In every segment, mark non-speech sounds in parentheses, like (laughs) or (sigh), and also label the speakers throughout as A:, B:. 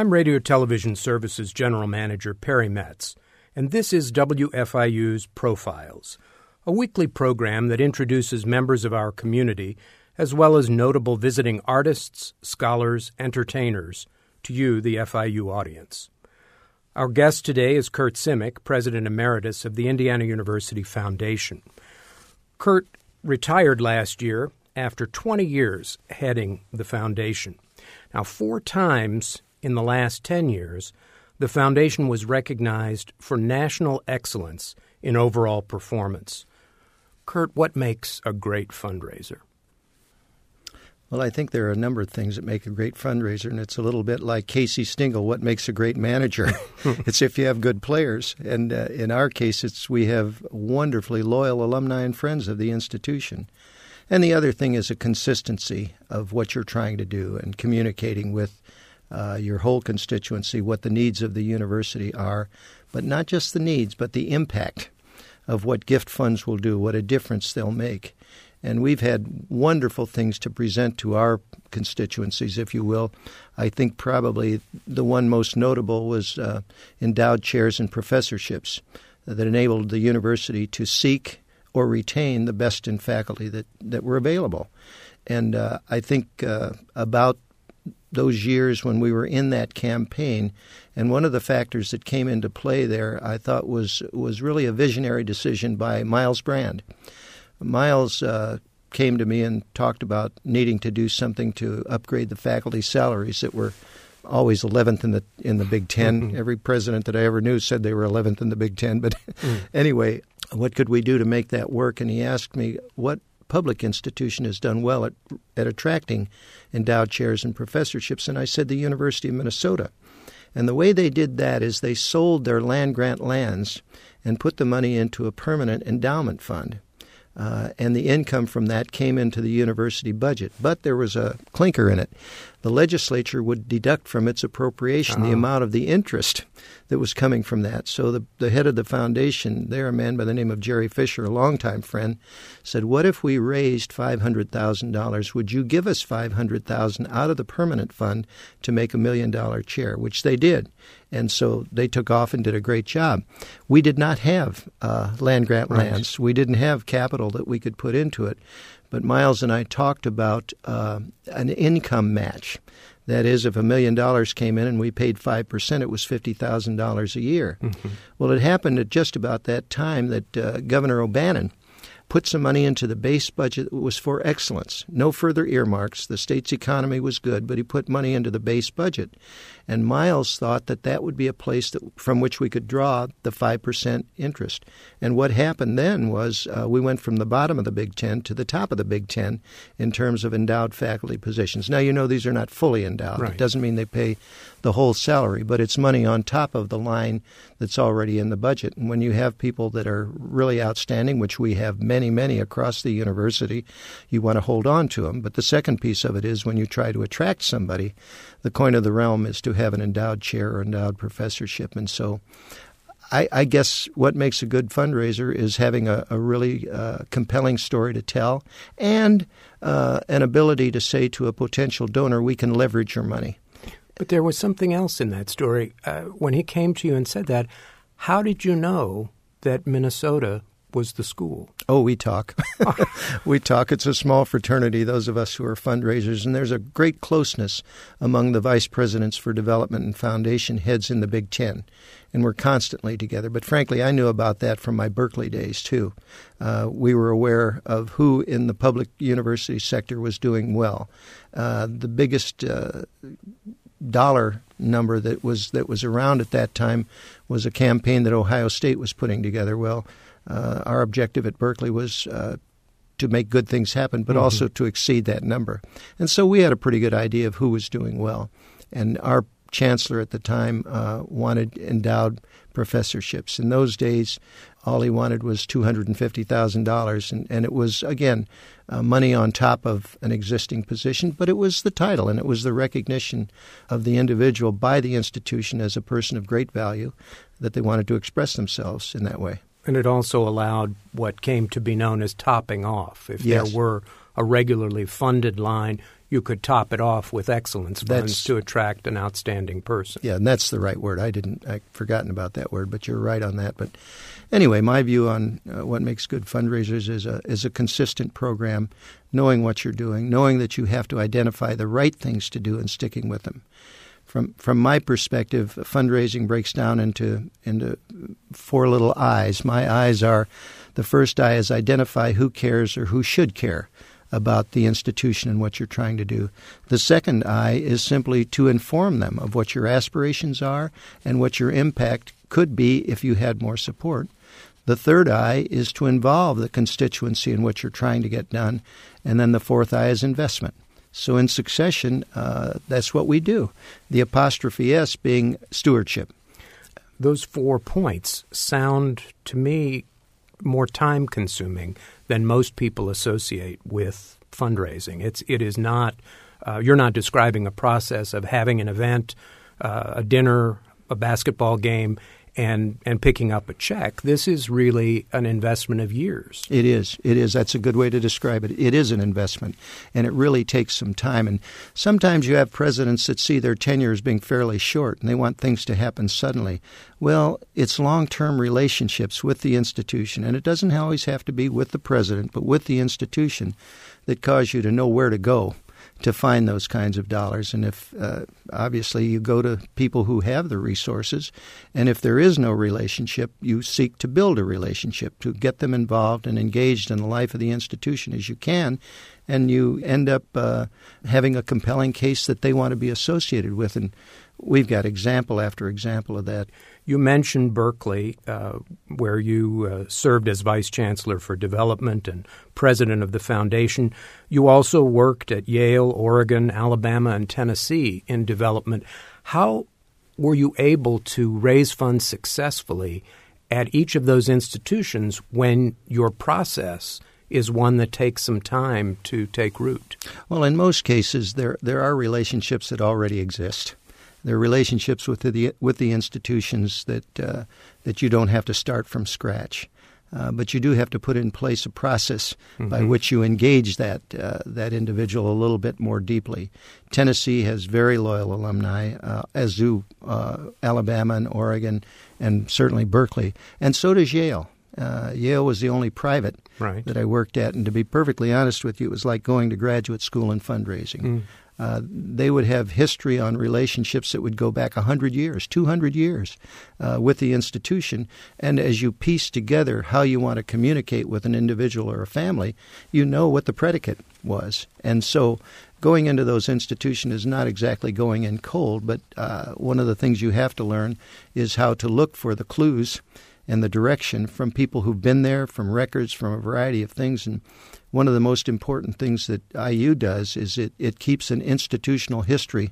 A: I'm Radio Television Services General Manager Perry Metz, and this is WFIU's Profiles, a weekly program that introduces members of our community as well as notable visiting artists, scholars, entertainers to you, the FIU audience. Our guest today is Curt Simic, President Emeritus of the Indiana University Foundation. Curt retired last year after 20 years heading the foundation. Now, four times in the last 10 years, the foundation was recognized for national excellence in overall performance. Curt, what makes a great fundraiser?
B: Well, I think there are a number of things that make a great fundraiser, and it's a little bit like Casey Stengel, What makes a great manager? (laughs) (laughs) it's if you have good players, and uh, in our case, it's we have wonderfully loyal alumni and friends of the institution. And the other thing is a consistency of what you're trying to do and communicating with uh, your whole constituency what the needs of the university are, but not just the needs, but the impact of what gift funds will do, what a difference they'll make. And we've had wonderful things to present to our constituencies, if you will. I think probably the one most notable was uh, endowed chairs and professorships that enabled the university to seek or retain the best in faculty that, that were available. And uh, I think uh, about those years when we were in that campaign, and one of the factors that came into play there, I thought was was really a visionary decision by Myles Brand. Myles uh, came to me and talked about needing to do something to upgrade the faculty salaries that were always 11th in the in the Big 10 mm-hmm. (laughs) Every president that I ever knew said they were 11th in the Big Ten. But mm. (laughs) anyway, what could we do to make that work? And he asked me, what public institution has done well at, at attracting endowed chairs and professorships? And I said, the University of Minnesota. And the way they did that is they sold their land grant lands and put the money into a permanent endowment fund. Uh, and the income from that came into the university budget. But there was a clinker in it the legislature would deduct from its appropriation uh-huh. the amount of the interest that was coming from that. So the, the head of the foundation, there, a man by the name of Jerry Fisher, a longtime friend, said, "What if we raised five hundred thousand dollars? Would you give us five hundred thousand out of the permanent fund to make a million dollar chair?" Which they did, and so they took off and did a great job. We did not have uh, land grant right. lands. We didn't have capital that we could put into it. But Myles and I talked about uh, an income match. That is, if a million dollars came in and we paid 5%, it was $50,000 a year. Mm-hmm. Well, it happened at just about that time that uh, Governor O'Bannon put some money into the base budget that was for excellence. No further earmarks. The state's economy was good, but he put money into the base budget. And Myles thought that that would be a place that, from which we could draw the 5% interest. And what happened then was uh, we went from the bottom of the Big Ten to the top of the Big Ten in terms of endowed faculty positions. Now, you know, these are not fully endowed. Right. It doesn't mean they pay the whole salary, but it's money on top of the line that's already in the budget. And when you have people that are really outstanding, which we have many, many across the university, you want to hold on to them. But the second piece of it is when you try to attract somebody, the coin of the realm is to have an endowed chair or endowed professorship. And so I, I guess what makes a good fundraiser is having a, a really uh, compelling story to tell and uh, an ability to say to a potential donor, we can leverage your money.
A: But there was something else in that story. Uh, when he came to you and said that, how did you know that Minnesota was the school?
B: Oh, we talk. (laughs) (laughs) we talk. It's a small fraternity, those of us who are fundraisers, and there's a great closeness among the vice presidents for development and foundation heads in the Big Ten. And we're constantly together. But frankly, I knew about that from my Berkeley days, too. Uh, we were aware of who in the public university sector was doing well. Uh, the biggest uh, dollar number that was that was around at that time was a campaign that Ohio State was putting together. Well, uh, our objective at Berkeley was uh, to make good things happen, but mm-hmm. also to exceed that number. And so we had a pretty good idea of who was doing well. And our chancellor at the time uh, wanted endowed professorships. In those days, all he wanted was $250,000. And, and it was, again, uh, money on top of an existing position, but it was the title and it was the recognition of the individual by the institution as a person of great value that they wanted to express themselves in that way.
A: And it also allowed what came to be known as topping off. If yes. there were a regularly funded line, you could top it off with excellence funds
B: That's-
A: to attract an outstanding person.
B: Yeah, and that's the right word. I didn't, I'd forgotten about that word, but you're right on that. But anyway, my view on uh, what makes good fundraisers is a is a consistent program, knowing what you're doing, knowing that you have to identify the right things to do, and sticking with them. From from my perspective, fundraising breaks down into into four little eyes. My eyes are the first eye is identify who cares or who should care about the institution and what you're trying to do. The second eye is simply to inform them of what your aspirations are and what your impact could be if you had more support. The third eye is to involve the constituency in what you're trying to get done. And then the fourth eye is investment. So in succession, uh, that's what we do. The apostrophe S being stewardship.
A: Those four points sound to me more time consuming than most people associate with fundraising. It's it is not uh, you're not describing a process of having an event, uh, a dinner, a basketball game, and and picking up a check. This is really an investment of years.
B: It is. It is. That's a good way to describe it. It is an investment, and it really takes some time. And sometimes you have presidents that see their tenure as being fairly short, and they want things to happen suddenly. Well, it's long term relationships with the institution, and it doesn't always have to be with the president, but with the institution that cause you to know where to go to find those kinds of dollars. And if uh, obviously you go to people who have the resources, and if there is no relationship, you seek to build a relationship to get them involved and engaged in the life of the institution as you can. And you end up uh, having a compelling case that they want to be associated with. And we've got example after example of that.
A: You mentioned Berkeley, uh, where you uh, served as vice chancellor for development and president of the foundation. You also worked at Yale, Oregon, Alabama, and Tennessee in development. How were you able to raise funds successfully at each of those institutions when your process is one that takes some time to take root?
B: Well, in most cases, there there are relationships that already exist. There are relationships with the with the institutions that uh, that you don't have to start from scratch. Uh, but you do have to put in place a process mm-hmm. by which you engage that uh, that individual a little bit more deeply. Tennessee has very loyal alumni, uh, as do uh, Alabama and Oregon, and certainly Berkeley, and so does Yale. Uh, Yale was the only private
A: right.
B: that I worked at, and to be perfectly honest with you, it was like going to graduate school in fundraising. Mm. Uh, they would have history on relationships that would go back 100 years, 200 years uh, with the institution. And as you piece together how you want to communicate with an individual or a family, you know what the predicate was. And so going into those institutions is not exactly going in cold, but uh, one of the things you have to learn is how to look for the clues and the direction from people who've been there, from records, from a variety of things. And one of the most important things that IU does is it, it keeps an institutional history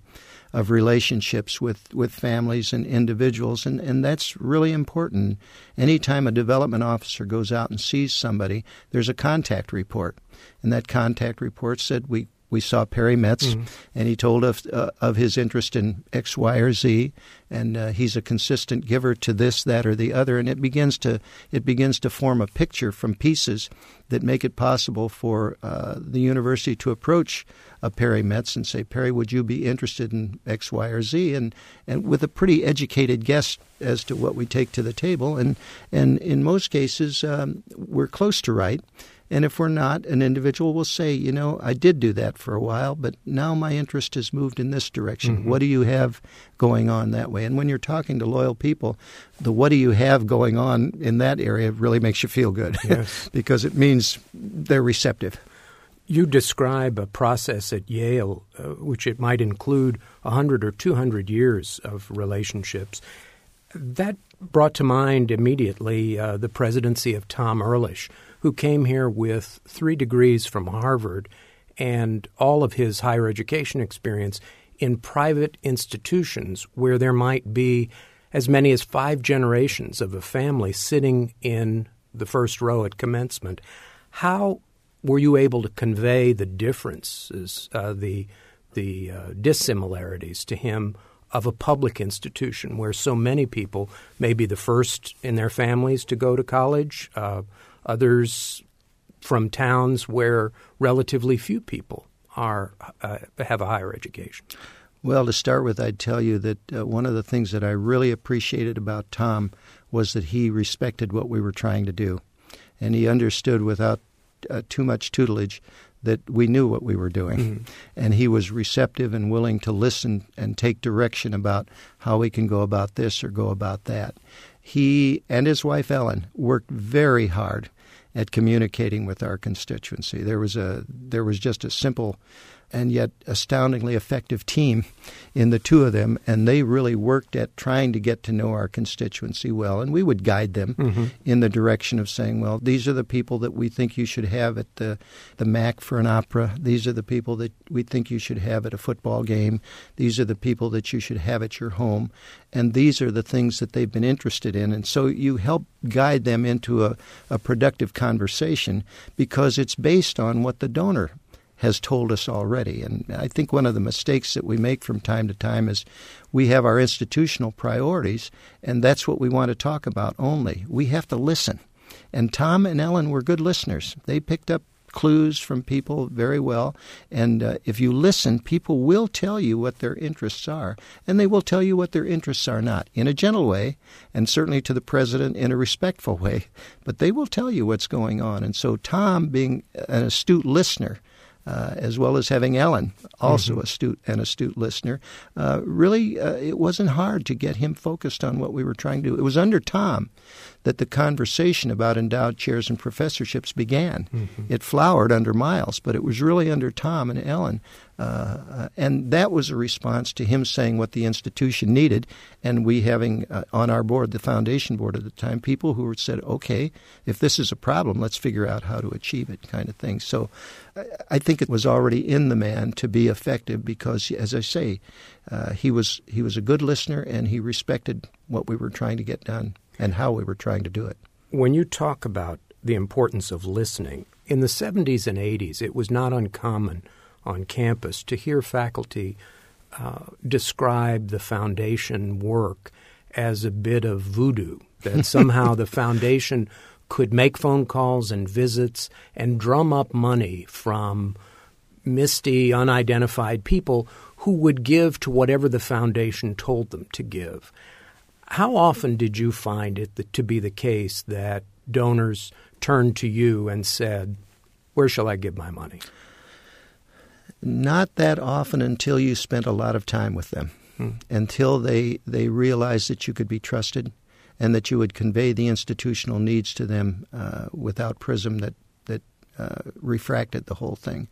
B: of relationships with, with families and individuals, and, and that's really important. Anytime a development officer goes out and sees somebody, there's a contact report. And that contact report said, We we saw Perry Metz, mm-hmm. and he told of uh, of his interest in X, Y, or Z, and uh, he's a consistent giver to this, that, or the other, and it begins to it begins to form a picture from pieces that make it possible for uh, the university to approach a Perry Metz and say, Perry, would you be interested in X, Y, or Z? And and with a pretty educated guess as to what we take to the table, and and in most cases um, we're close to right. And if we're not, an individual will say, you know, I did do that for a while, but now my interest has moved in this direction. Mm-hmm. What do you have going on that way? And when you're talking to loyal people, the what do you have going on in that area really makes you feel good (laughs)
A: yes.
B: because it means they're receptive.
A: You describe a process at Yale, uh, which it might include 100 or 200 years of relationships. That brought to mind immediately uh, the presidency of Tom Ehrlich who came here with three degrees from Harvard and all of his higher education experience in private institutions where there might be as many as five generations of a family sitting in the first row at commencement. How were you able to convey the differences, uh, the the uh, dissimilarities to him of a public institution where so many people may be the first in their families to go to college, uh, others from towns where relatively few people are uh, have a higher education?
B: Well, to start with, I'd tell you that uh, one of the things that I really appreciated about Tom was that he respected what we were trying to do, and he understood without uh, too much tutelage that we knew what we were doing. Mm-hmm. And he was receptive and willing to listen and take direction about how we can go about this or go about that. He and his wife Ellen worked very hard at communicating with our constituency. There was a there was just a simple and yet astoundingly effective team in the two of them, and they really worked at trying to get to know our constituency well. And we would guide them mm-hmm. in the direction of saying, well, these are the people that we think you should have at the, the MAC for an opera. These are the people that we think you should have at a football game. These are the people that you should have at your home. And these are the things that they've been interested in. And so you help guide them into a, a productive conversation because it's based on what the donor has told us already. And I think one of the mistakes that we make from time to time is we have our institutional priorities, and that's what we want to talk about only. We have to listen. And Tom and Ellen were good listeners. They picked up clues from people very well. And uh, if you listen, people will tell you what their interests are, and they will tell you what their interests are not in a gentle way, and certainly to the president in a respectful (laughs) way. But they will tell you what's going on. And so, Tom, being an astute listener, uh, as well as having Ellen, also mm-hmm. astute and astute listener, uh, really uh, it wasn't hard to get him focused on what we were trying to do. It was under Tom that the conversation about endowed chairs and professorships began. Mm-hmm. It flowered under Myles, but it was really under Tom and Ellen uh, and that was a response to him saying what the institution needed, and we having uh, on our board, the foundation board at the time, people who said, okay, if this is a problem, let's figure out how to achieve it, kind of thing. So I think it was already in the man to be effective because, as I say, uh, he was he was a good listener and he respected what we were trying to get done and how we were trying to do it.
A: When you talk about the importance of listening, in the 70s and 80s, it was not uncommon – on campus to hear faculty uh, describe the foundation work as a bit of voodoo, that (laughs) somehow the foundation could make phone calls and visits and drum up money from misty, unidentified people who would give to whatever the foundation told them to give. How often did you find it to be the case that donors turned to you and said, Where shall I give my money?
B: Not that often until you spent a lot of time with them, hmm. until they they realized that you could be trusted, and that you would convey the institutional needs to them uh, without prism that that uh, refracted the whole thing.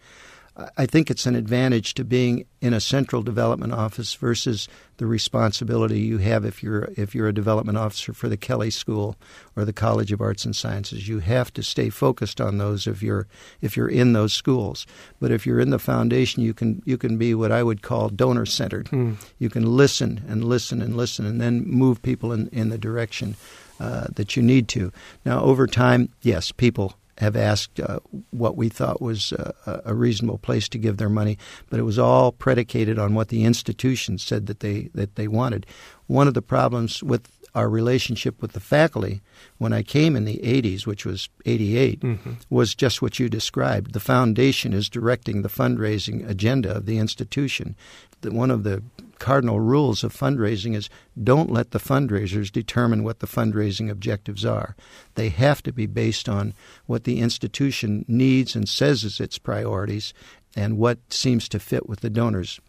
B: I think it's an advantage to being in a central development office versus the responsibility you have if you're if you're a development officer for the Kelley School or the College of Arts and Sciences. You have to stay focused on those if you're if you're in those schools. But if you're in the foundation, you can you can be what I would call donor centered. Mm. You can listen and listen and listen, and then move people in in the direction uh, that you need to. Now, over time, yes, people have asked uh, what we thought was uh, a reasonable place to give their money, but it was all predicated on what the institution said that they that they wanted. One of the problems with our relationship with the faculty when I came in the 80s, which was 88, mm-hmm. was just what you described. The foundation is directing the fundraising agenda of the institution. One of the cardinal rules of fundraising is don't let the fundraisers determine what the fundraising objectives are. They have to be based on what the institution needs and says is its priorities and what seems to fit with the donors.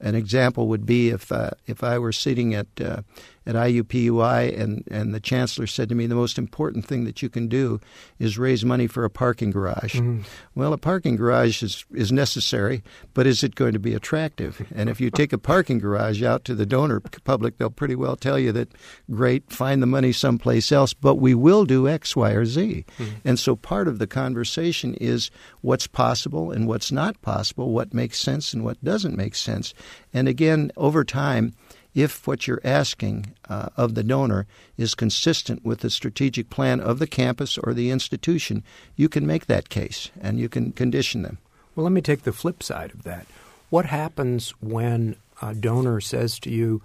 B: An example would be if uh, if I were sitting at uh, at IUPUI, and, and the chancellor said to me, the most important thing that you can do is raise money for a parking garage. Mm-hmm. Well, a parking garage is, is necessary, but is it going to be attractive? And if you take a parking garage out to the donor public, they'll pretty well tell you that, great, find the money someplace else, but we will do X, Y, or Z. Mm-hmm. And so part of the conversation is what's possible and what's not possible, what makes sense and what doesn't make sense. And again, over time, if what you're asking uh, of the donor is consistent with the strategic plan of the campus or the institution, you can make that case and you can condition them.
A: Well, let me take the flip side of that. What happens when a donor says to you,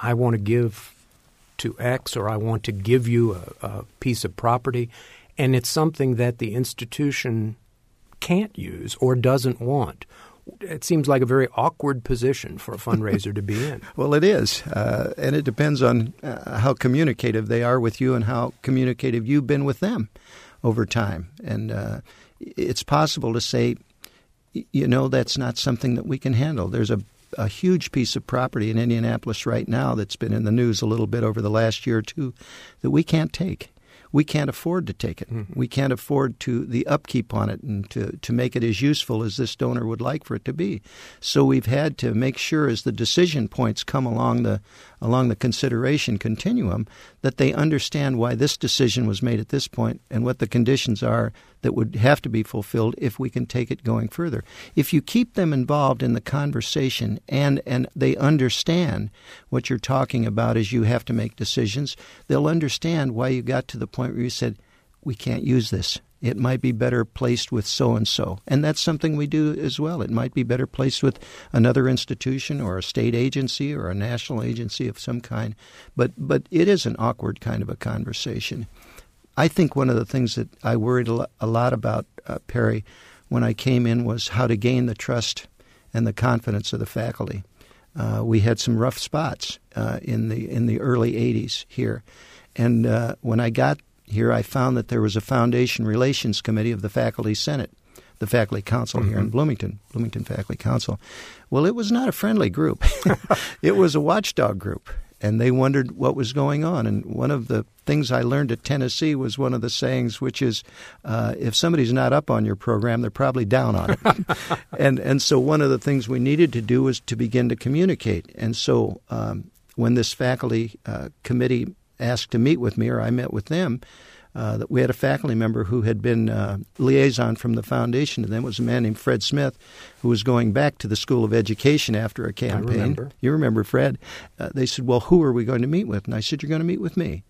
A: I want to give to X or I want to give you a, a piece of property, and it's something that the institution can't use or doesn't want? It seems like a very awkward position for a fundraiser to be in. (laughs)
B: Well, it is, uh, and it depends on uh, how communicative they are with you and how communicative you've been with them over time. And uh, it's possible to say, you know, that's not something that we can handle. There's a a huge piece of property in Indianapolis right now that's been in the news a little bit over the last year or two that we can't take we can't afford to take it. Mm-hmm. We can't afford to the upkeep on it and to, to make it as useful as this donor would like for it to be. So we've had to make sure as the decision points come along the along the consideration continuum that they understand why this decision was made at this point and what the conditions are that would have to be fulfilled if we can take it going further. If you keep them involved in the conversation and and they understand what you're talking about as you have to make decisions, they'll understand why you got to the point where you said we can't use this. It might be better placed with so and so. And that's something we do as well. It might be better placed with another institution or a state agency or a national agency of some kind. But but it is an awkward kind of a conversation. I think one of the things that I worried a lot about, uh, Perry, when I came in was how to gain the trust and the confidence of the faculty. Uh, we had some rough spots uh, in the in the early '80s here, and uh, when I got here, I found that there was a foundation relations committee of the faculty senate, the faculty council mm-hmm. here in mm-hmm. Bloomington, Bloomington Faculty Council. Well, it was not a friendly group; (laughs) it was a watchdog group, and they wondered what was going on. And one of the things I learned at Tennessee was one of the sayings, which is, uh, "If somebody's not up on your program, they're probably down on it." (laughs) and and so one of the things we needed to do was to begin to communicate. And so um, when this faculty uh, committee asked to meet with me, or I met with them, uh, that we had a faculty member who had been uh, liaison from the foundation to them it was a man named Fred Smith, who was going back to the School of Education after a campaign.
A: Remember.
B: You remember Fred? Uh, they said, "Well, who are we going to meet with?" And I said, "You're going to meet with me,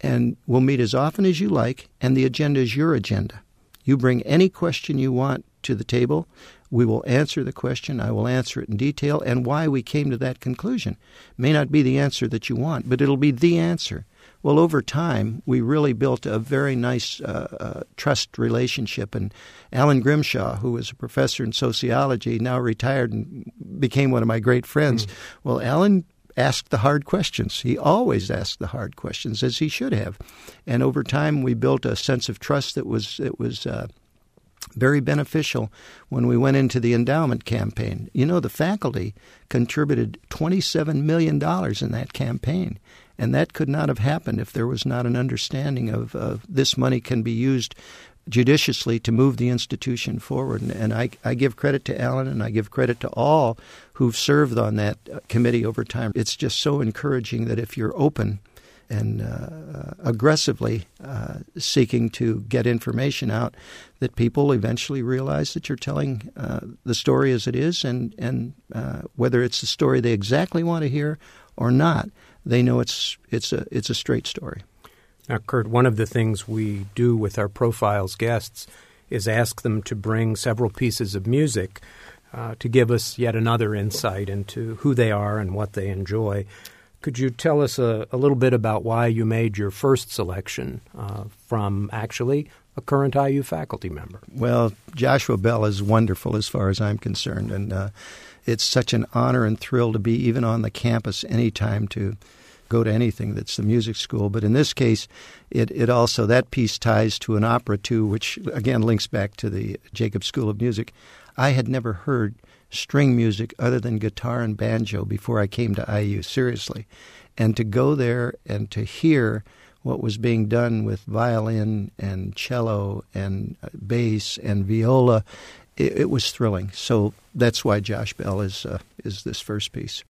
B: and we'll meet as often as you like, and the agenda is your agenda. You bring any question you want to the table." We will answer the question. I will answer it in detail and why we came to that conclusion. May not be the answer that you want, but it'll be the answer. Well, over time, we really built a very nice uh, uh, trust relationship. And Allen Grimshaw, who was a professor in sociology, now retired and became one of my great friends. Mm. Well, Allen asked the hard questions. He always asked the hard questions, as he should have. And over time, we built a sense of trust that was that was uh, very beneficial when we went into the endowment campaign. You know, the faculty contributed $27 million in that campaign. And that could not have happened if there was not an understanding of uh, this money can be used judiciously to move the institution forward. And, and I, I, give credit to Allen and I give credit to all who've served on that uh, committee over time. It's just so encouraging that if you're open and uh, aggressively uh, seeking to get information out, that people eventually realize that you're telling uh, the story as it is, and and uh, whether it's the story they exactly want to hear or not, they know it's it's a it's a straight story.
A: Now, Curt, one of the things we do with our profiles guests is ask them to bring several pieces of music uh, to give us yet another insight into who they are and what they enjoy. Could you tell us a, a little bit about why you made your first selection uh, from actually a current IU faculty member?
B: Well, Joshua Bell is wonderful as far as I'm concerned, and uh, it's such an honor and thrill to be even on the campus anytime to go to anything that's the music school. But in this case, it, it also, that piece ties to an opera too, which again links back to the Jacobs School of Music. I had never heard string music other than guitar and banjo before I came to IU, seriously. And to go there and to hear what was being done with violin and cello and uh, bass and viola it, it was thrilling. So that's why Josh Bell is uh, is this first piece.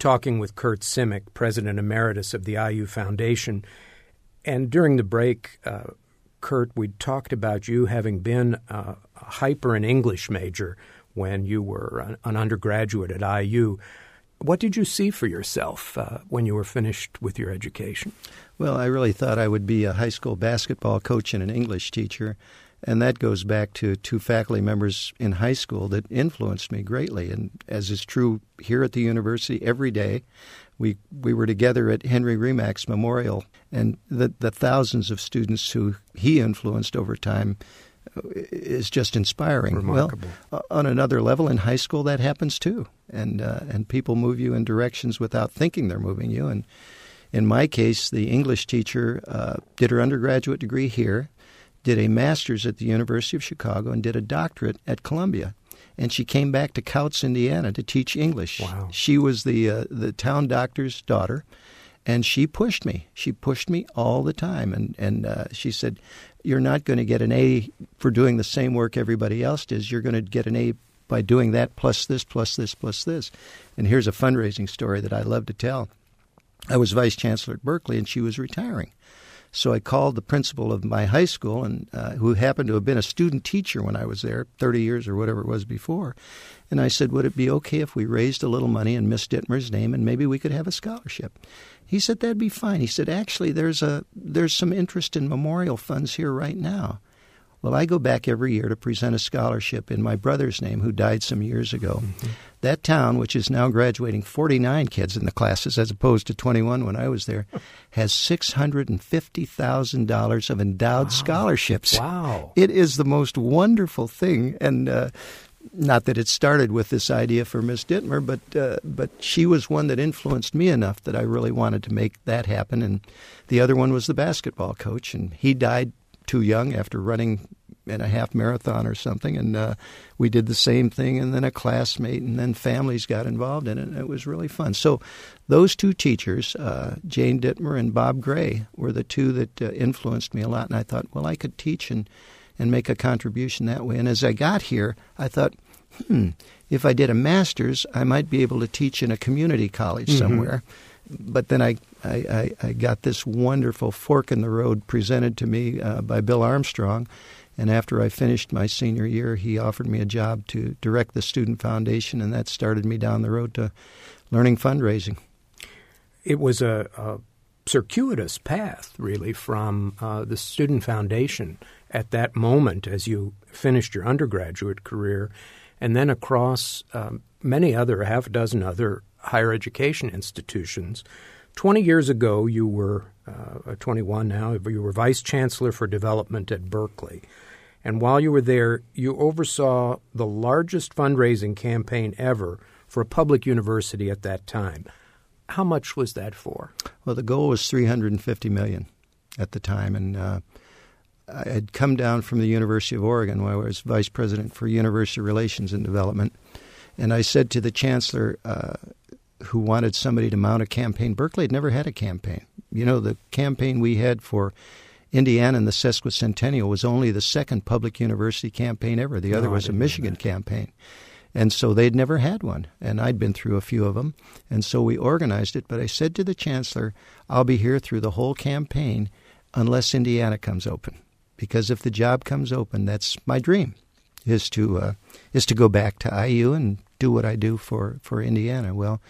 A: Talking with Curt Simic, President Emeritus of the IU Foundation. And during the break, uh, Curt, we talked about you having been a HPER and English major when you were an undergraduate at IU. What did you see for yourself uh, when you were finished with your education?
B: Well, I really thought I would be a high school basketball coach and an English teacher. And that goes back to two faculty members in high school that influenced me greatly. And as is true here at the university every day, we, we were together at Henry Remak's Memorial, and the, the thousands of students who he influenced over time uh, is just inspiring.
A: Remarkable.
B: Well, on another level, in high school, that happens too, and uh, and people move you in directions without thinking they're moving you. And in my case, the English teacher uh, did her undergraduate degree here, did a master's at the University of Chicago, and did a doctorate at Columbia. And she came back to Kouts, Indiana, to teach English.
A: Wow.
B: She was the uh, the town doctor's daughter, and she pushed me. She pushed me all the time, and and uh, she said, "You're not going to get an A for doing the same work everybody else does. You're going to get an A by doing that plus this plus this plus this." And here's a fundraising story that I love to tell. I was vice chancellor at Berkeley, and she was retiring. So I called the principal of my high school, and uh, who happened to have been a student teacher when I was there, 30 years or whatever it was before. And I said, Would it be okay if we raised a little money in Miss Dittmer's name and maybe we could have a scholarship? He said, That'd be fine. He said, Actually, there's, a, there's some interest in memorial funds here right now. Well, I go back every year to present a scholarship in my brother's name, who died some years ago. Mm-hmm. That town, which is now graduating 49 kids in the classes as opposed to 21 when I was there, has $650,000 of endowed wow. scholarships.
A: Wow.
B: It is the most wonderful thing. And, uh, not that it started with this idea for Miss Dittmer, but uh, but she was one that influenced me enough that I really wanted to make that happen. And the other one was the basketball coach, and he died too young after running in a half marathon or something. And uh, we did the same thing, and then a classmate, and then families got involved in it. And it was really fun. So those two teachers, uh, Jane Dittmer and Bob Gray, were the two that uh, influenced me a lot. And I thought, well, I could teach and and make a contribution that way. And as I got here, I thought, hmm, if I did a master's, I might be able to teach in a community college mm-hmm. somewhere but then I, I, I, got this wonderful fork in the road presented to me uh, by Bill Armstrong. And after I finished my senior year, he offered me a job to direct the Student Foundation, and that started me down the road to learning fundraising.
A: It was a, a circuitous path, really, from uh, the Student Foundation at that moment as you finished your undergraduate career, and then across um, many other, half a dozen other higher education institutions. 20 years ago, you were uh, 21 now, you were vice chancellor for development at Berkeley. And while you were there, you oversaw the largest fundraising campaign ever for a public university at that time. How much was that for?
B: Well, the goal was 350 million at the time, and uh, I had come down from the University of Oregon, where I was vice president for university relations and development, and I said to the chancellor, uh, who wanted somebody to mount a campaign. Berkeley had never had a campaign. You know, the campaign we had for Indiana and the sesquicentennial was only the second public university campaign ever. The other was a Michigan campaign. And so they'd never had one. And I'd been through a few of them. And so we organized it. But I said to the chancellor, I'll be here through the whole campaign unless Indiana comes open. Because if the job comes open, that's my dream, is to, uh, is to go back to IU and do what I do for, for Indiana. Well,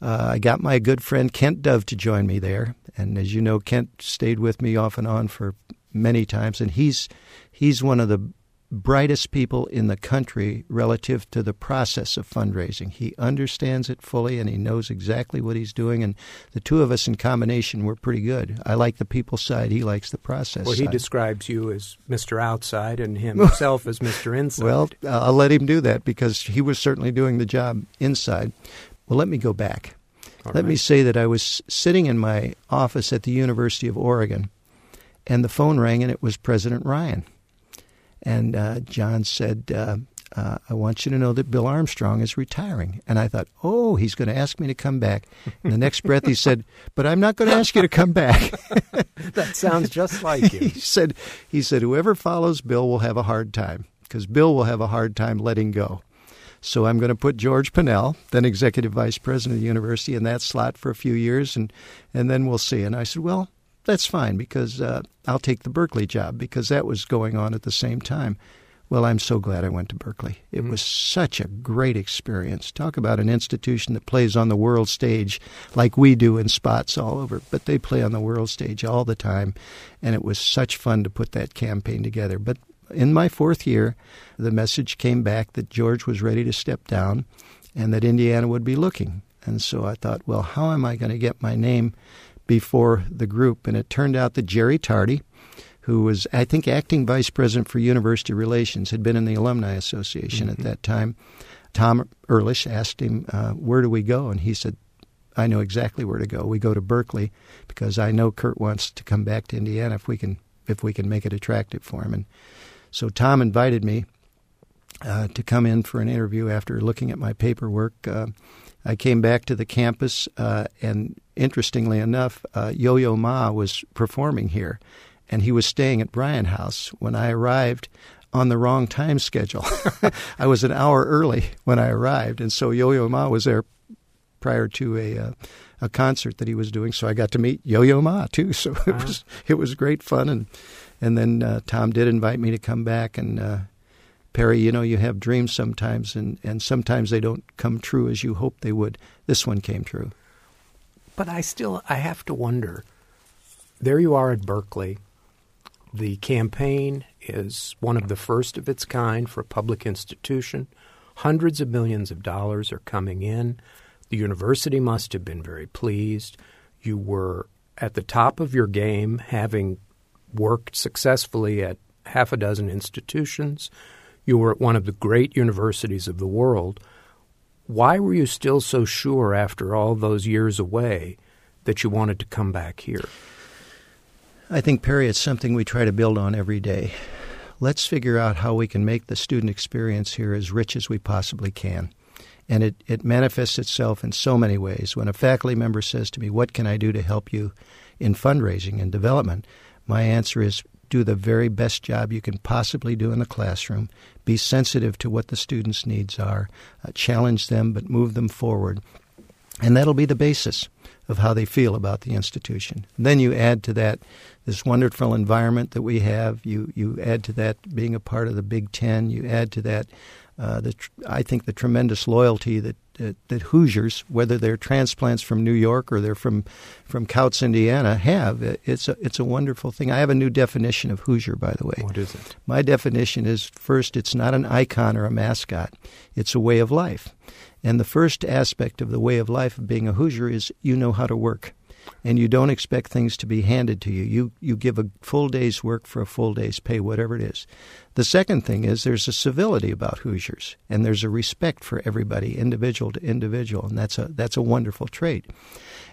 B: uh, I got my good friend Kent Dove to join me there, and as you know, Kent stayed with me off and on for many times, and he's he's one of the brightest people in the country relative to the process of fundraising. He understands it fully and he knows exactly what he's doing. And the two of us in combination were pretty good. I like the people side, he likes the process
A: Well, he
B: side.
A: describes you as Mr. Outside and (laughs) himself as Mr. Inside.
B: Well, uh, I'll let him do that because he was certainly doing the job inside. Well, let me go back.
A: All
B: let
A: right.
B: me say that I was sitting in my office at the University of Oregon and the phone rang and it was President Ryan. And uh, John said, uh, uh, I want you to know that Bill Armstrong is retiring. And I thought, oh, he's going to ask me to come back. And the next breath he said, but I'm not going to ask you to come back. (laughs)
A: that sounds just like you. (laughs)
B: he said, he said, whoever follows Bill will have a hard time because Bill will have a hard time letting go. So I'm going to put George Pinnell, then executive vice president of the university, in that slot for a few years, and and then we'll see. And I said, well, that's fine because uh, I'll take the Berkeley job because that was going on at the same time. Well, I'm so glad I went to Berkeley. It mm-hmm. was such a great experience. Talk about an institution that plays on the world stage like we do in spots all over, but they play on the world stage all the time. And it was such fun to put that campaign together. But in my fourth year, the message came back that George was ready to step down and that Indiana would be looking. And so I thought, well, how am I going to get my name before the group? And it turned out that Jerry Tardy, who was, I think, acting vice president for university relations, had been in the Alumni Association mm-hmm. at that time. Tom Ehrlich asked him, uh, Where do we go? And he said, I know exactly where to go. We go to Berkeley because I know Curt wants to come back to Indiana if we can if we can make it attractive for him. And so Tom invited me uh, to come in for an interview after looking at my paperwork. Uh, I came back to the campus, uh, and interestingly enough, uh, Yo Yo Ma was performing here, and he was staying at Bryan House when I arrived on the wrong time schedule. (laughs) I was an hour early when I arrived, and so Yo Yo Ma was there prior to a uh, a concert that he was doing. So I got to meet Yo Yo Ma too. (laughs) So it was it was great fun, and and then uh, Tom did invite me to come back. And uh, Perry, you know, you have dreams sometimes, and and sometimes they don't come true as you hope they would. This one came true.
A: But I still I have to wonder. There you are at Berkeley the campaign is one of the first of its kind for a public institution. Hundreds of millions of dollars are coming in. The university must have been very pleased. You were at the top of your game, having worked successfully at half a dozen institutions. You were at one of the great universities of the world. Why were you still so sure after all those years away that you wanted to come back here?
B: I think, Perry, it's something we try to build on every day. Let's figure out how we can make the student experience here as rich as we possibly can. And it, it manifests itself in so many ways. When a faculty member says to me, What can I do to help you in fundraising and development? My answer is do the very best job you can possibly do in the classroom. Be sensitive to what the students' needs are. Uh, challenge them, but move them forward. And that'll be the basis of how they feel about the institution. And then you add to that this wonderful environment that we have. You you add to that being a part of the Big Ten. You add to that uh, the I think the tremendous loyalty that, that, that Hoosiers, whether they're transplants from New York or they're from from Kouts, Indiana, have. It's a it's a wonderful thing. I have a new definition of Hoosier, by the way.
A: What is it?
B: My definition is first, it's not an icon or a mascot. It's a way of life. And the first aspect of the way of life of being a Hoosier is you know how to work. And you don't expect things to be handed to you. You you give a full day's work for a full day's pay, whatever it is. The second thing is there's a civility about Hoosiers, and there's a respect for everybody, individual to individual, and that's a that's a wonderful trait.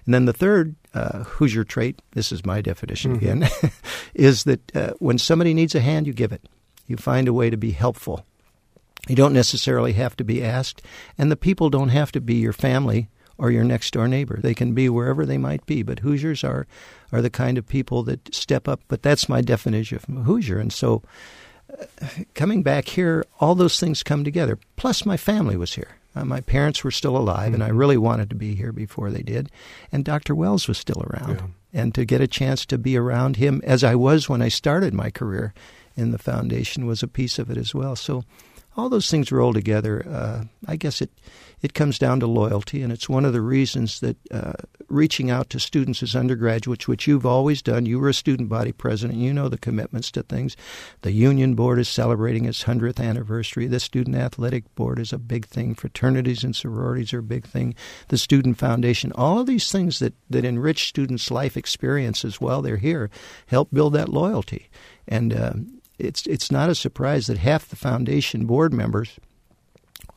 B: And then the third uh, Hoosier trait, this is my definition mm-hmm. again, (laughs) is that uh, when somebody needs a hand, you give it. You find a way to be helpful you don't necessarily have to be asked, and the people don't have to be your family or your next door neighbor. They can be wherever they might be, but Hoosiers are are the kind of people that step up. But that's my definition of a Hoosier, and so uh, coming back here, all those things come together. Plus, my family was here. Uh, my parents were still alive, mm-hmm. and I mm-hmm. really wanted to be here before they did. And Dr. Wells was still around, yeah. and to get a chance to be around him as I was when I started my career in the foundation was a piece of it as well. So all those things roll together. Uh, I guess it it comes down to loyalty, and it's one of the reasons that uh, reaching out to students as undergraduates, which you've always done. You were a student body president. You know the commitments to things. The union board is celebrating its hundredth anniversary. The student athletic board is a big thing. Fraternities and sororities are a big thing. The student foundation, all of these things that that enrich students' life experiences while they're here, help build that loyalty. And uh, it's it's not a surprise that half the foundation board members,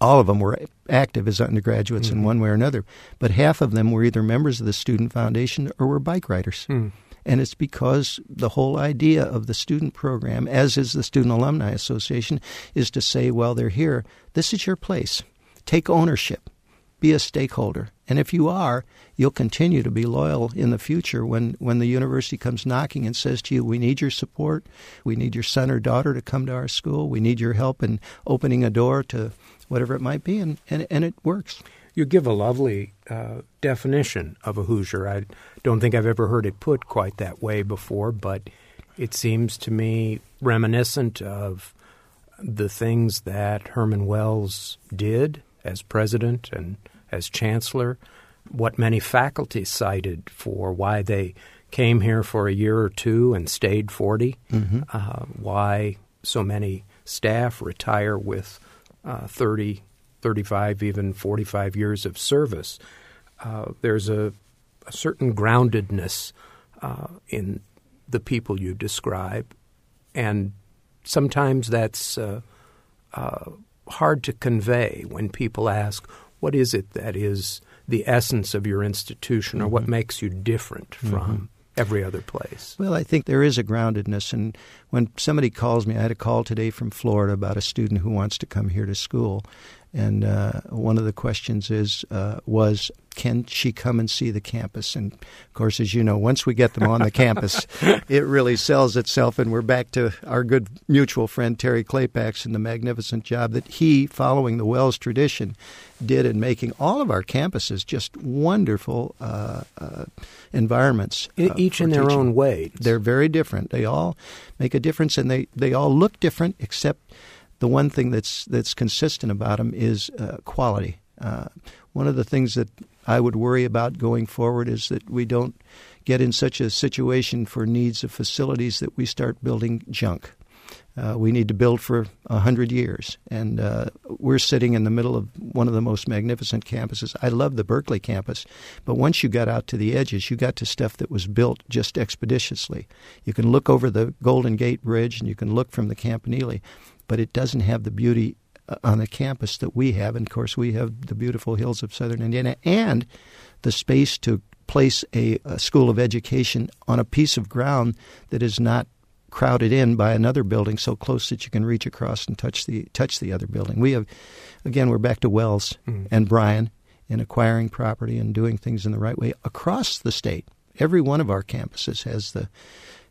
B: all of them were active as undergraduates mm-hmm. in one way or another, but half of them were either members of the student foundation or were bike riders. Mm. And it's because the whole idea of the student program, as is the Student Alumni Association, is to say, well, they're here. This is your place. Take ownership be a stakeholder. And if you are, you'll continue to be loyal in the future when, when the university comes knocking and says to you, We need your support. We need your son or daughter to come to our school. We need your help in opening a door to whatever it might be, and, and, and it works.
A: You give a lovely uh, definition of a Hoosier. I don't think I've ever heard it put quite that way before, but it seems to me reminiscent of the things that Herman Wells did as president and as chancellor, what many faculty cited for why they came here for a year or two and stayed 40, mm-hmm. uh, why so many staff retire with uh, 30, 35, even 45 years of service. Uh, there's a, a, certain groundedness uh, in the people you describe, and sometimes that's uh, uh, hard to convey when people ask, What is it that is the essence of your institution, or mm-hmm. what makes you different from? Mm-hmm every other place.
B: Well, I think there is a groundedness. And when somebody calls me, I had a call today from Florida about a student who wants to come here to school. And uh, one of the questions is uh, was can she come and see the campus? And of course, as you know, once we get them on the campus, (laughs) it really sells itself. And we're back to our good mutual friend Terry Clapacs and the magnificent job that he, following the Wells tradition, did in making all of our campuses just wonderful uh, uh, environments.
A: Uh, Each in their
B: teaching.
A: own way.
B: They're very different. They all make a difference, and they, they all look different, except the one thing that's that's consistent about them is uh, quality. Uh, one of the things that I would worry about going forward is that we don't get in such a situation for needs of facilities that we start building junk. Uh, we need to build for a hundred years, and uh, we're sitting in the middle of one of the most magnificent campuses. I love the Berkeley campus, but once you got out to the edges, you got to stuff that was built just expeditiously. You can look over the Golden Gate Bridge, and you can look from the Campanile, but it doesn't have the beauty uh, on the campus that we have. And of course, we have the beautiful hills of southern Indiana and the space to place a, a school of education on a piece of ground that is not crowded in by another building so close that you can reach across and touch the touch the other building. We have again we're back to Wells mm-hmm. and Bryan in acquiring property and doing things in the right way across the state. Every one of our campuses has the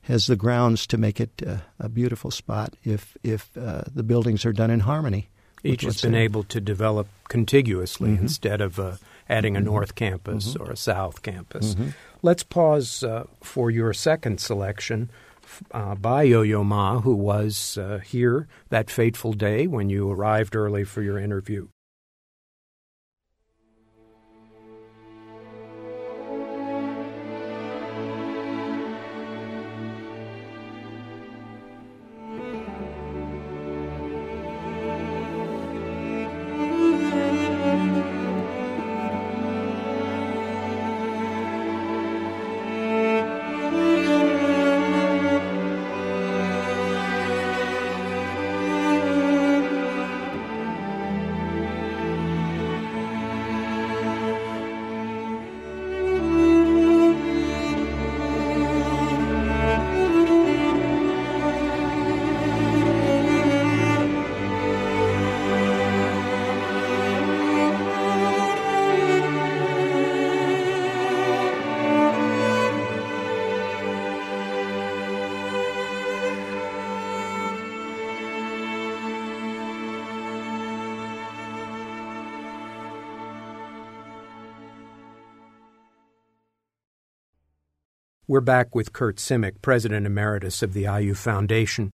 B: has the grounds to make it uh, a beautiful spot if if uh, the buildings are done in harmony.
A: Each has been able to develop contiguously mm-hmm. instead of uh, adding a mm-hmm. north campus mm-hmm. or a south campus. Mm-hmm. Let's pause uh, for your second selection uh, by Yo Yo Ma, who was uh, here that fateful day when you arrived early for your interview. We're back with Curt Simic, President Emeritus of the IU Foundation.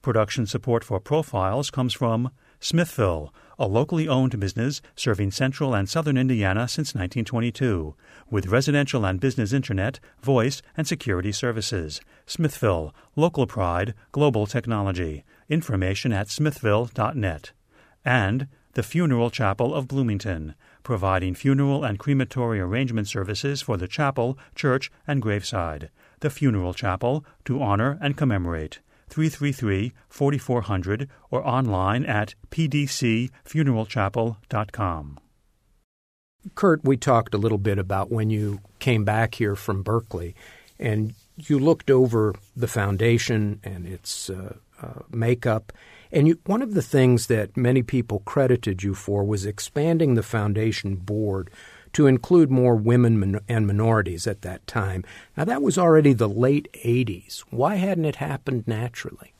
C: Production support for Profiles comes from Smithville, a locally owned business serving central and southern Indiana since 1922, with residential and business internet, voice, and security services. Smithville, local pride, global technology. Information at smithville.net. And the Funeral Chapel of Bloomington, providing funeral and crematory arrangement services for the chapel, church, and graveside. The Funeral Chapel, to honor and commemorate. 333 4400 or online at pdcfuneralchapel.com.
A: Curt, we talked a little bit about when you came back here from Berkeley and you looked over the foundation and its uh, uh, makeup and you, one of the things that many people credited you for was expanding the foundation board to include more women and minorities at that time. Now, that was already the late 80s. Why hadn't it happened naturally?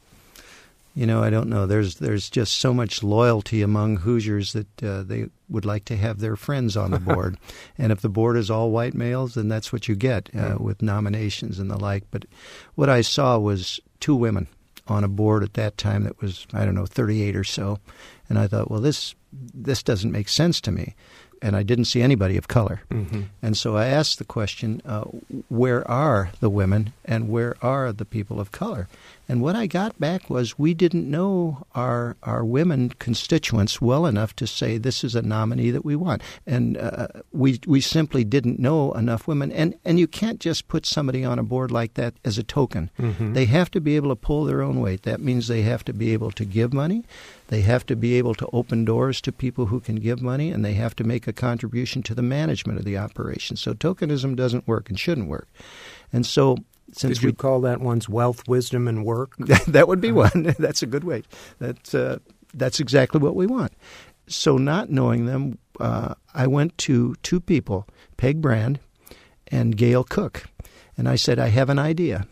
B: You know, I don't know. There's there's just so much loyalty among Hoosiers that uh, they would like to have their friends on the (laughs) board, and if the board is all white males, then that's what you get uh, mm. with nominations and the like. But what I saw was two women on a board at that time that was I don't know 38 or so, and I thought, well, this this doesn't make sense to me and I didn't see anybody of color. Mm-hmm. And so I asked the question, uh, where are the women and where are the people of color? And what I got back was we didn't know our our women constituents well enough to say this is a nominee that we want, and uh, we we simply didn't know enough women. And and you can't just put somebody on a board like that as a token. Mm-hmm. They have to be able to pull their own weight. That means they have to be able to give money. They have to be able to open doors to people who can give money, and they have to make a contribution to the management of the operation. So tokenism doesn't work and shouldn't work. And so
A: since Did you we, call that one's wealth, wisdom, and work? (laughs)
B: that would be uh-huh. one. (laughs) that's a good way. That's uh, that's exactly what we want. So, not knowing them, uh, I went to two people, Peg Brand and Gail Cook, and I said, "I have an idea.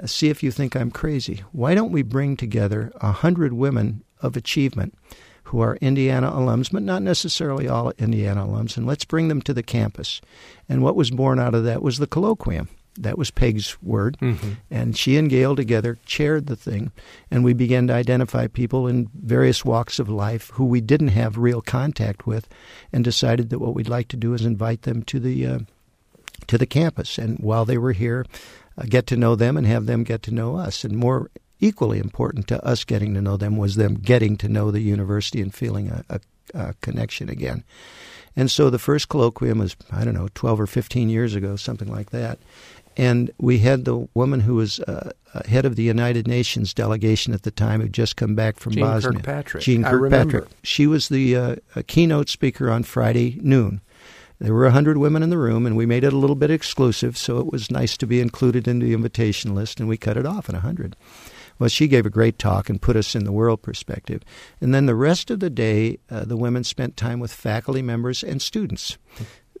B: Uh, see if you think I'm crazy. Why don't we bring together a hundred women of achievement?" Who are Indiana alums, but not necessarily all Indiana alums, and let's bring them to the campus. And what was born out of that was the colloquium that was Peg's word. Mm-hmm. And she and Gail together chaired the thing. And we began to identify people in various walks of life who we didn't have real contact with and decided that what we'd like to do is invite them to the, uh, to the campus. And while they were here, uh, get to know them and have them get to know us. And more equally important to us getting to know them was them getting to know the university and feeling a, a, a connection again. And so the first colloquium was, I don't know, 12 or 15 years ago, something like that. And we had the woman who was uh, uh, head of the United Nations delegation at the time, who'd just come back from
A: Jeane
B: Bosnia.
A: Kirkpatrick.
B: Jeane Kirkpatrick. She was the uh, keynote speaker on Friday noon. There were 100 women in the room, and we made it a little bit exclusive, so it was nice to be included in the invitation list, and we cut it off at 100. Well, she gave a great talk and put us in the world perspective. And then the rest of the day, uh, the women spent time with faculty members and students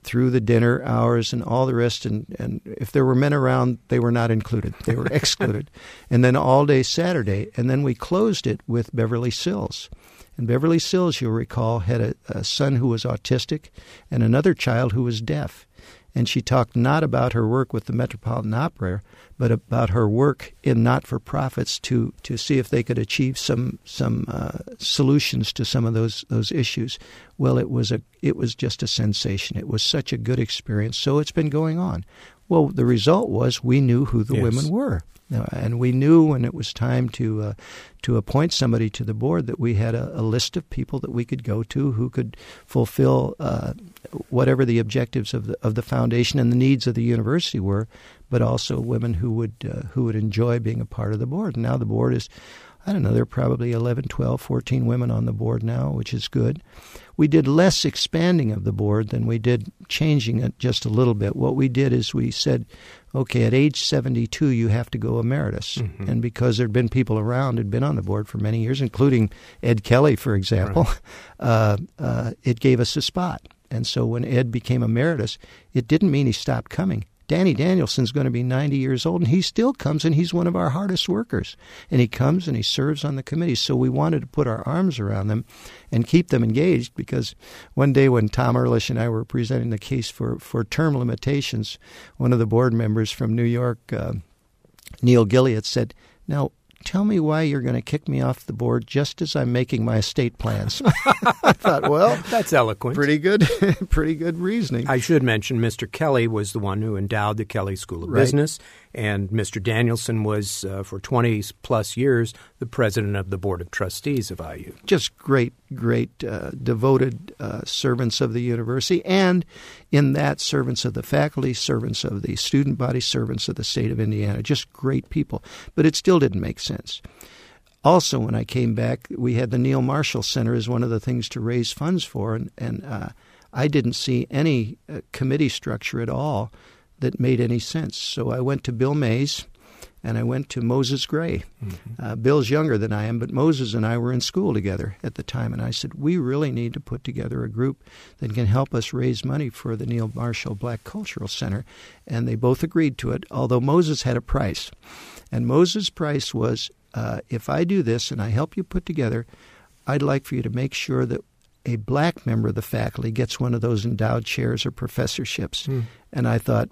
B: through the dinner hours and all the rest. And, and if there were men around, they were not included, they were (laughs) excluded. and then all day Saturday. And then we closed it with Beverly Sills. And Beverly Sills, you'll recall, had a, a son who was autistic and another child who was deaf and she talked not about her work with the Metropolitan Opera, but about her work in not-for-profits to to see if they could achieve some some uh, solutions to some of those those issues. Well, it was a it was just a sensation. It was such a good experience. So it's been going on. Well, the result was we knew who the yes. women were. And we knew when it was time to uh, to appoint somebody to the board that we had a, a, list of people that we could go to who could fulfill uh, whatever the objectives of the of the foundation and the needs of the university were, but also women who would uh, who would enjoy being a part of the board. And now the board is I don't know, there are probably 11, 12, 14 women on the board now, which is good. We did less expanding of the board than we did changing it just a little bit. What we did is we said, okay, at age 72, you have to go emeritus. Mm-hmm. And because there had been people around who'd been on the board for many years, including Ed Kelley, for example, right. (laughs) uh, uh, it gave us a spot. And so when Ed became emeritus, it didn't mean he stopped coming. Danny Danielson's going to be 90 years old, and he still comes, and he's one of our hardest workers. And he comes and he serves on the committee. So we wanted to put our arms around them and keep them engaged because one day when Tom Ehrlich and I were presenting the case for, for term limitations, one of the board members from New York, uh, Neil Gilliatt, said, Now, tell me why you're going to kick me off the board just as I'm making my estate plans. (laughs) I thought, well, (laughs)
A: that's eloquent.
B: Pretty good, (laughs) pretty good reasoning.
A: I should mention Mr. Kelley was the one who endowed the Kelley School of right. Business, and Mr. Danielson was, uh, for 20 plus years, the president of the Board of Trustees of IU.
B: Just great, great, uh, devoted uh, servants of the university, and in that, servants of the faculty, servants of the student body, servants of the state of Indiana. Just great people. But it still didn't make sense. Also, when I came back, we had the Neal-Marshall Center as one of the things to raise funds for, and, and uh, I didn't see any uh, committee structure at all that made any sense. So I went to Bill Mays and I went to Moses Gray. Mm-hmm. Uh, Bill's younger than I am, but Moses and I were in school together at the time. And I said, We really need to put together a group that can help us raise money for the Neal-Marshall Black Cultural Center. And they both agreed to it, although Moses had a price. And Moses' price was uh, if I do this and I help you put together, I'd like for you to make sure that a black member of the faculty gets one of those endowed chairs or professorships. Mm. And I thought,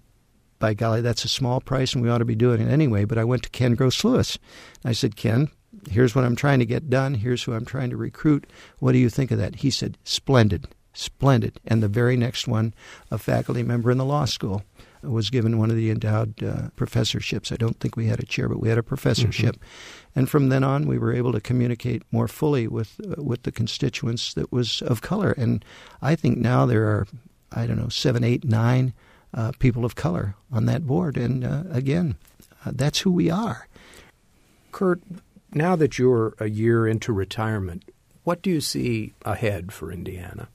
B: by golly, that's a small price and we ought to be doing it anyway. But I went to Ken Gros Louis. I said, Ken, here's what I'm trying to get done. Here's who I'm trying to recruit. What do you think of that? He said, splendid, splendid. And the very next one, a faculty member in the law school was given one of the endowed uh, professorships. I don't think we had a chair, but we had a professorship. Mm-hmm. And from then on, we were able to communicate more fully with uh, with the constituents that was of color. And I think now there are, I don't know, seven, eight, nine uh, people of color on that board. And uh, again, uh, that's who we are.
A: Curt, now that you're a year into retirement, what do you see ahead for Indiana?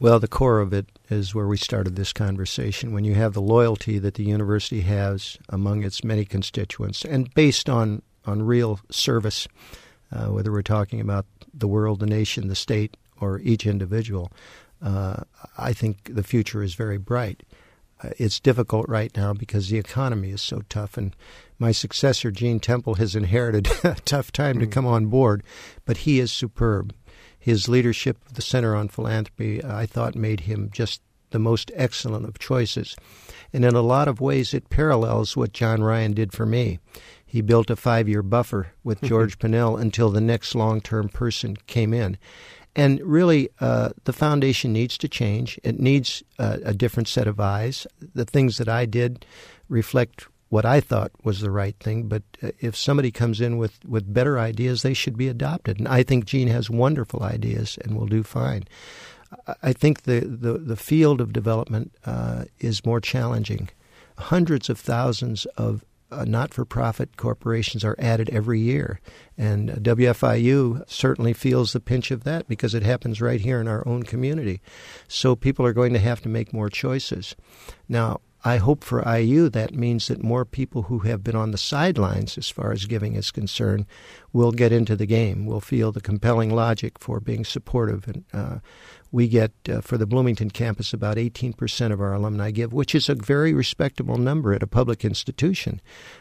B: Well, the core of it is where we started this conversation. When you have the loyalty that the university has among its many constituents, and based on, on real service, uh, whether we're talking about the world, the nation, the state, or each individual, uh, I think the future is very bright. Uh, it's difficult right now because the economy is so tough, and my successor, Gene Tempel, has inherited (laughs) a tough time to come on board, but he is superb his leadership of the Center on Philanthropy, I thought, made him just the most excellent of choices. And in a lot of ways, it parallels what John Ryan did for me. He built a five year buffer with (laughs) George Pinnell until the next long term person came in. And really, uh, the foundation needs to change. It needs uh, a different set of eyes. The things that I did reflect what I thought was the right thing. But uh, if somebody comes in with, with better ideas, they should be adopted. And I think Gene has wonderful ideas and will do fine. I think the, the, the field of development uh, is more challenging. Hundreds of thousands of uh, not for profit corporations are added every year. And WFIU certainly feels the pinch of that because it happens right here in our own community. So people are going to have to make more choices. Now, I hope for IU that means that more people who have been on the sidelines as far as giving is concerned will get into the game, will feel the compelling logic for being supportive. And uh, we get, uh, for the Bloomington campus, about 18% of our alumni give, which is a very respectable number at a public institution.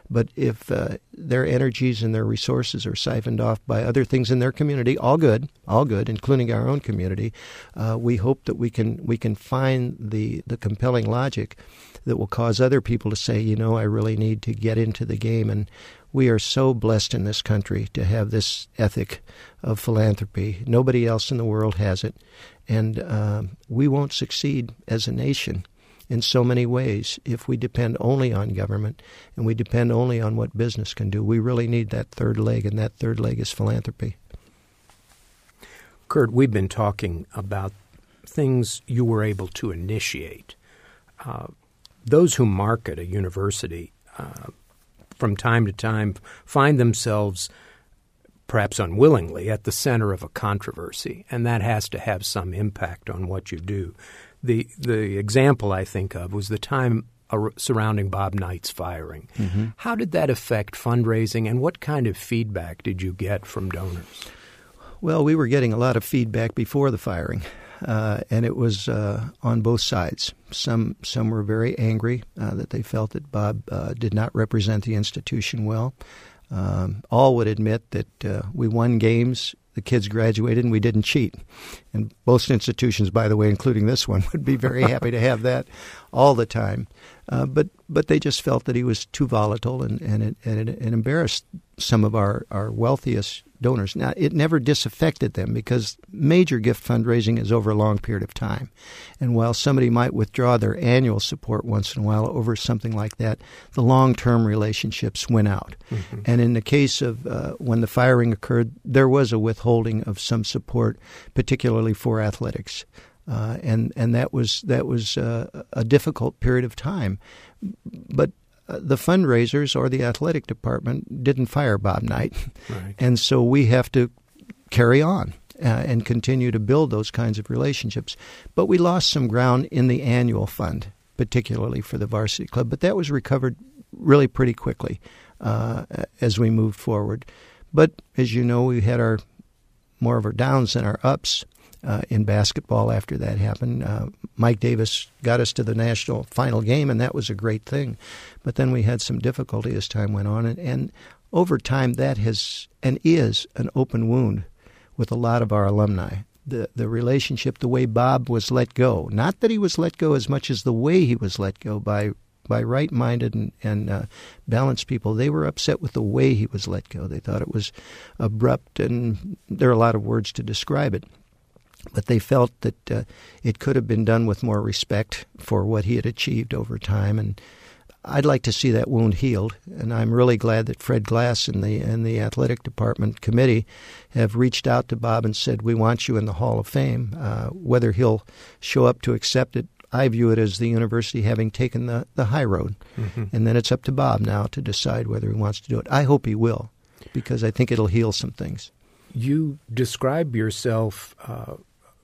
B: But if uh, their energies and their resources are siphoned off by other things in their community, all good, all good, including our own community, uh, we hope that we can we can find the the compelling logic that will cause other people to say, you know, I really need to get into the game and we are so blessed in this country to have this ethic of philanthropy. Nobody else in the world has it. And uh, we won't succeed as a nation in so many ways if we depend only on government and we depend only on what business can do. We really need that third leg, and that third leg is philanthropy.
A: Curt, we've been talking about things you were able to initiate. Uh, those who market a university uh, from time to time find themselves perhaps unwillingly at the center of a controversy and that has to have some impact on what you do the the example i think of was the time surrounding bob knight's firing mm-hmm. how did that affect fundraising and what kind of feedback did you get from donors
B: well we were getting a lot of feedback before the firing uh, and it was uh, on both sides. Some some were very angry uh, that they felt that Bob uh, did not represent the institution well. Um, all would admit that uh, we won games, the kids graduated, and we didn't cheat. And most institutions, by the way, including this one, (laughs) would be very happy to have that all the time. Uh, but but they just felt that he was too volatile and and it, and it, it embarrassed some of our, our wealthiest donors. Now, it never disaffected them because major gift fundraising is over a long period of time. And while somebody might withdraw their annual support once in a while over something like that, the long term relationships went out. Mm-hmm. And in the case of uh, when the firing occurred, there was a withholding of some support, particularly for athletics. Uh, and and that was that was uh, a difficult period of time, but the fundraisers or the athletic department didn't fire Bob Knight. Right. And so we have to carry on uh, and continue to build those kinds of relationships. But we lost some ground in the annual fund, particularly for the varsity club, but that was recovered really pretty quickly uh, as we moved forward. But as you know, we had our more of our downs than our ups uh, in basketball after that happened. Uh, Mike Davis got us to the national final game, and that was a great thing. But then we had some difficulty as time went on, and, and over time, that has and is an open wound with a lot of our alumni. The, the relationship, the way Bob was let go, not that he was let go as much as the way he was let go by by right minded and, and uh, balanced people, they were upset with the way he was let go. They thought it was abrupt, and there are a lot of words to describe it. But they felt that uh, it could have been done with more respect for what he had achieved over time. And I'd like to see that wound healed. And I'm really glad that Fred Glass and the, and the athletic department committee have reached out to Bob and said, We want you in the Hall of Fame. Uh, whether he'll show up to accept it I view it as the university having taken the, the high road. Mm-hmm. And then it's up to Bob now to decide whether he wants to do it. I hope he will, because I think it'll heal some things.
A: You describe yourself uh,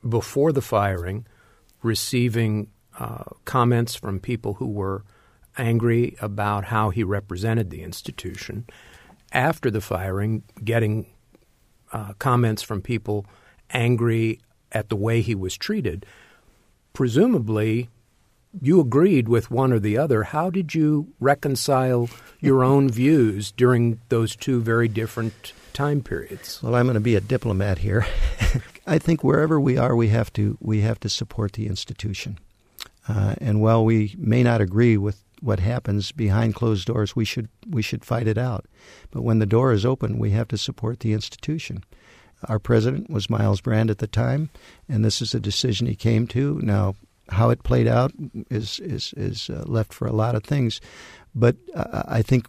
A: before the firing receiving uh, comments from people who were angry about how he represented the institution. After the firing, getting uh, comments from people angry at the way he was treated presumably you agreed with one or the other. How did you reconcile your own views during those two very different time periods?
B: Well, I'm going to be a diplomat here. (laughs) I think wherever we are, we have to we have to support the institution. Uh, and while we may not agree with what happens behind closed doors, we should we should fight it out. But when the door is open, we have to support the institution. Our president was Myles Brand at the time, and this is a decision he came to. Now, how it played out is is is uh, left for a lot of things, but uh, I think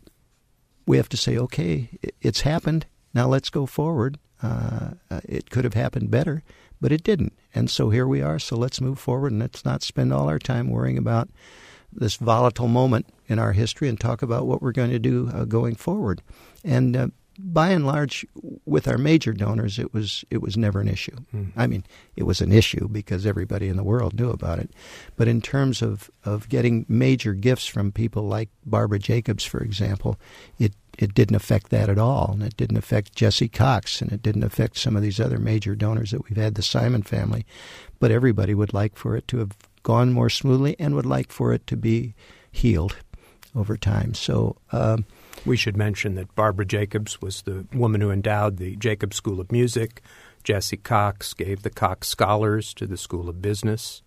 B: we have to say, okay, it's happened. Now let's go forward. Uh, it could have happened better, but it didn't, and so here we are. So let's move forward, and let's not spend all our time worrying about this volatile moment in our history and talk about what we're going to do uh, going forward. And uh, by and large, with our major donors, it was it was never an issue. Mm. I mean, it was an issue because everybody in the world knew about it. But in terms of, of getting major gifts from people like Barbara Jacobs, for example, it it didn't affect that at all, and it didn't affect Jesse Cox, and it didn't affect some of these other major donors that we've had, the Simon family. But everybody would like for it to have gone more smoothly, and would like for it to be healed over time. So. Um,
A: we should mention that Barbara Jacobs was the woman who endowed the Jacobs School of Music. Jesse Cox gave the Cox Scholars to the School of Business.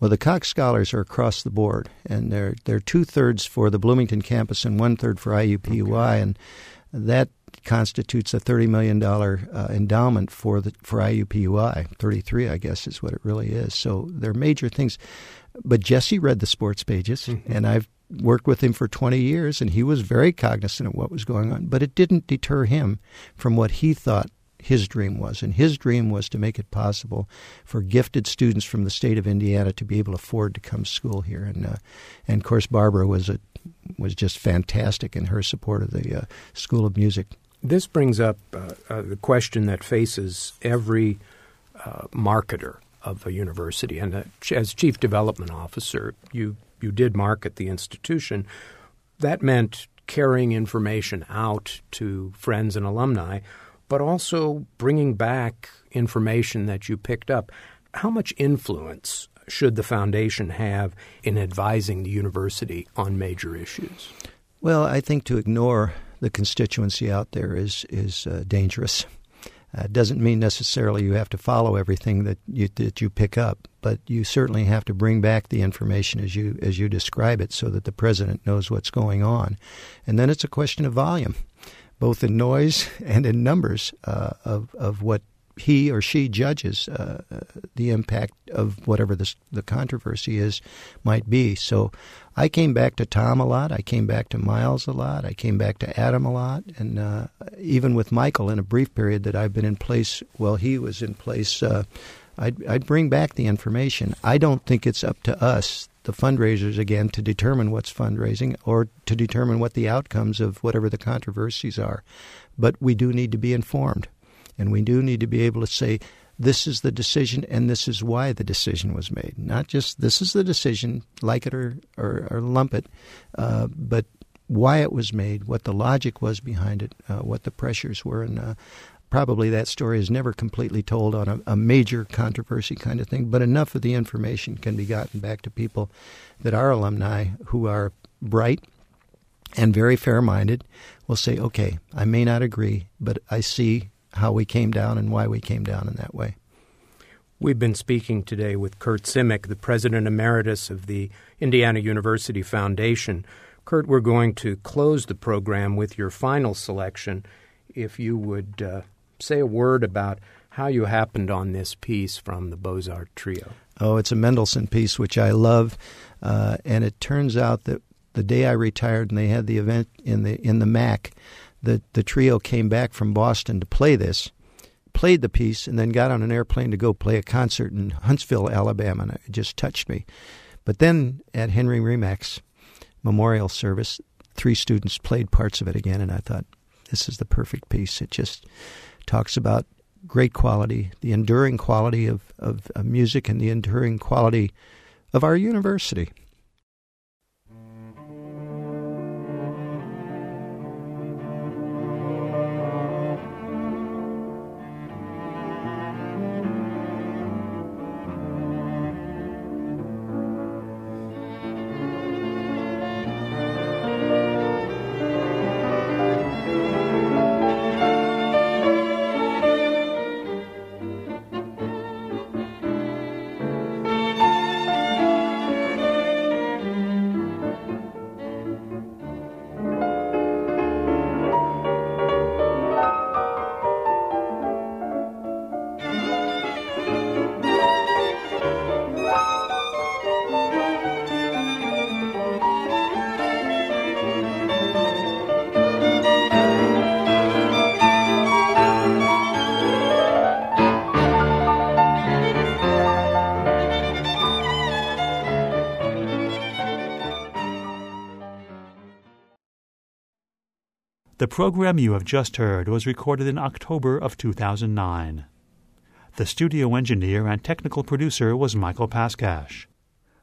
B: Well, the Cox Scholars are across the board, and they're they're two thirds for the Bloomington campus and one third for IUPUI, okay. and that constitutes a thirty million dollar uh, endowment for the for IUPUI. Thirty three, I guess, is what it really is. So they're major things. But Jesse read the sports pages, mm-hmm. and I've worked with him for 20 years, and he was very cognizant of what was going on. But it didn't deter him from what he thought his dream was. And his dream was to make it possible for gifted students from the state of Indiana to be able to afford to come to school here. And, uh, and of course, Barbara was, a, was just fantastic in her support of the uh, School of Music.
A: This brings up uh, uh the question that faces every uh, marketer of a university. And uh, as chief development officer, you you did market the institution, that meant carrying information out to friends and alumni, but also bringing back information that you picked up. How much influence should the foundation have in advising the university on major issues?
B: Well, I think to ignore the constituency out there is is uh, dangerous. Uh, doesn't mean necessarily you have to follow everything that you that you pick up, but you certainly have to bring back the information as you as you describe it, so that the president knows what's going on. And then it's a question of volume, both in noise (laughs) and in numbers uh, of of what he or she judges uh, the impact of whatever the, the controversy is might be. So I came back to Tom a lot. I came back to Myles a lot. I came back to Adam a lot. And uh, even with Michael in a brief period that I've been in place while he was in place, uh, I'd, I'd bring back the information. I don't think it's up to us, the fundraisers, again, to determine what's fundraising or to determine what the outcomes of whatever the controversies are. But we do need to be informed. And we do need to be able to say, this is the decision and this is why the decision was made. Not just this is the decision, like it or, or, or lump it, uh, but why it was made, what the logic was behind it, uh, what the pressures were. And uh, probably that story is never completely told on a, a, major controversy kind of thing, but enough of the information can be gotten back to people that are alumni who are bright and very fair minded will say, okay, I may not agree, but I see how we came down and why we came down in that way.
A: We've been speaking today with Curt Simic, the president emeritus of the Indiana University Foundation. Curt, we're going to close the program with your final selection. If you would uh, say a word about how you happened on this piece from the Beaux-Arts Trio.
B: Oh, it's a Mendelssohn piece, which I love. Uh, and it turns out that the day I retired and they had the event in the in the MAC, the, the trio came back from Boston to play this played the piece and then got on an airplane to go play a concert in Huntsville, Alabama, and it just touched me. But then at Henry Remak's memorial service, three students played parts of it again, and I thought, this is the perfect piece. It just talks about great quality, the enduring quality of, of, of music, and the enduring quality of our university.
C: The program you have just heard was recorded in October of 2009. The studio engineer and technical producer was Michael Paskash.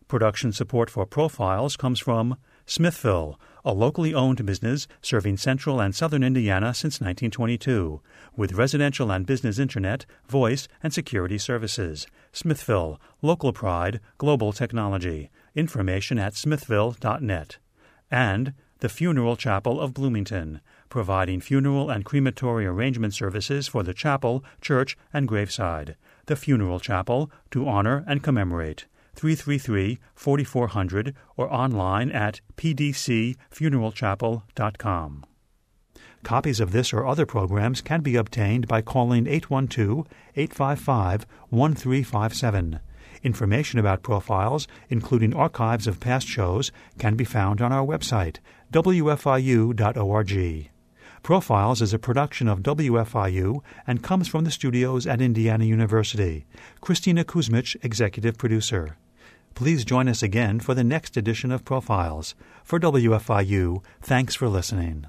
C: Production support for Profiles comes from Smithville, a locally owned business serving central and southern Indiana since 1922, with residential and business internet, voice, and security services. Smithville, local pride, global technology. Information at smithville.net. And the Funeral Chapel of Bloomington, providing funeral and crematory arrangement services for the chapel, church, and graveside. The Funeral Chapel, to honor and commemorate. 333 4400 or online at pdcfuneralchapel.com. Copies of this or other programs can be obtained by calling 812 855 1357. Information about profiles, including archives of past shows, can be found on our website, wfiu.org. Profiles is a production of WFIU and comes from the studios at Indiana University. Christina Kuzmych, executive producer. Please join us again for the next edition of Profiles. For WFIU, thanks for listening.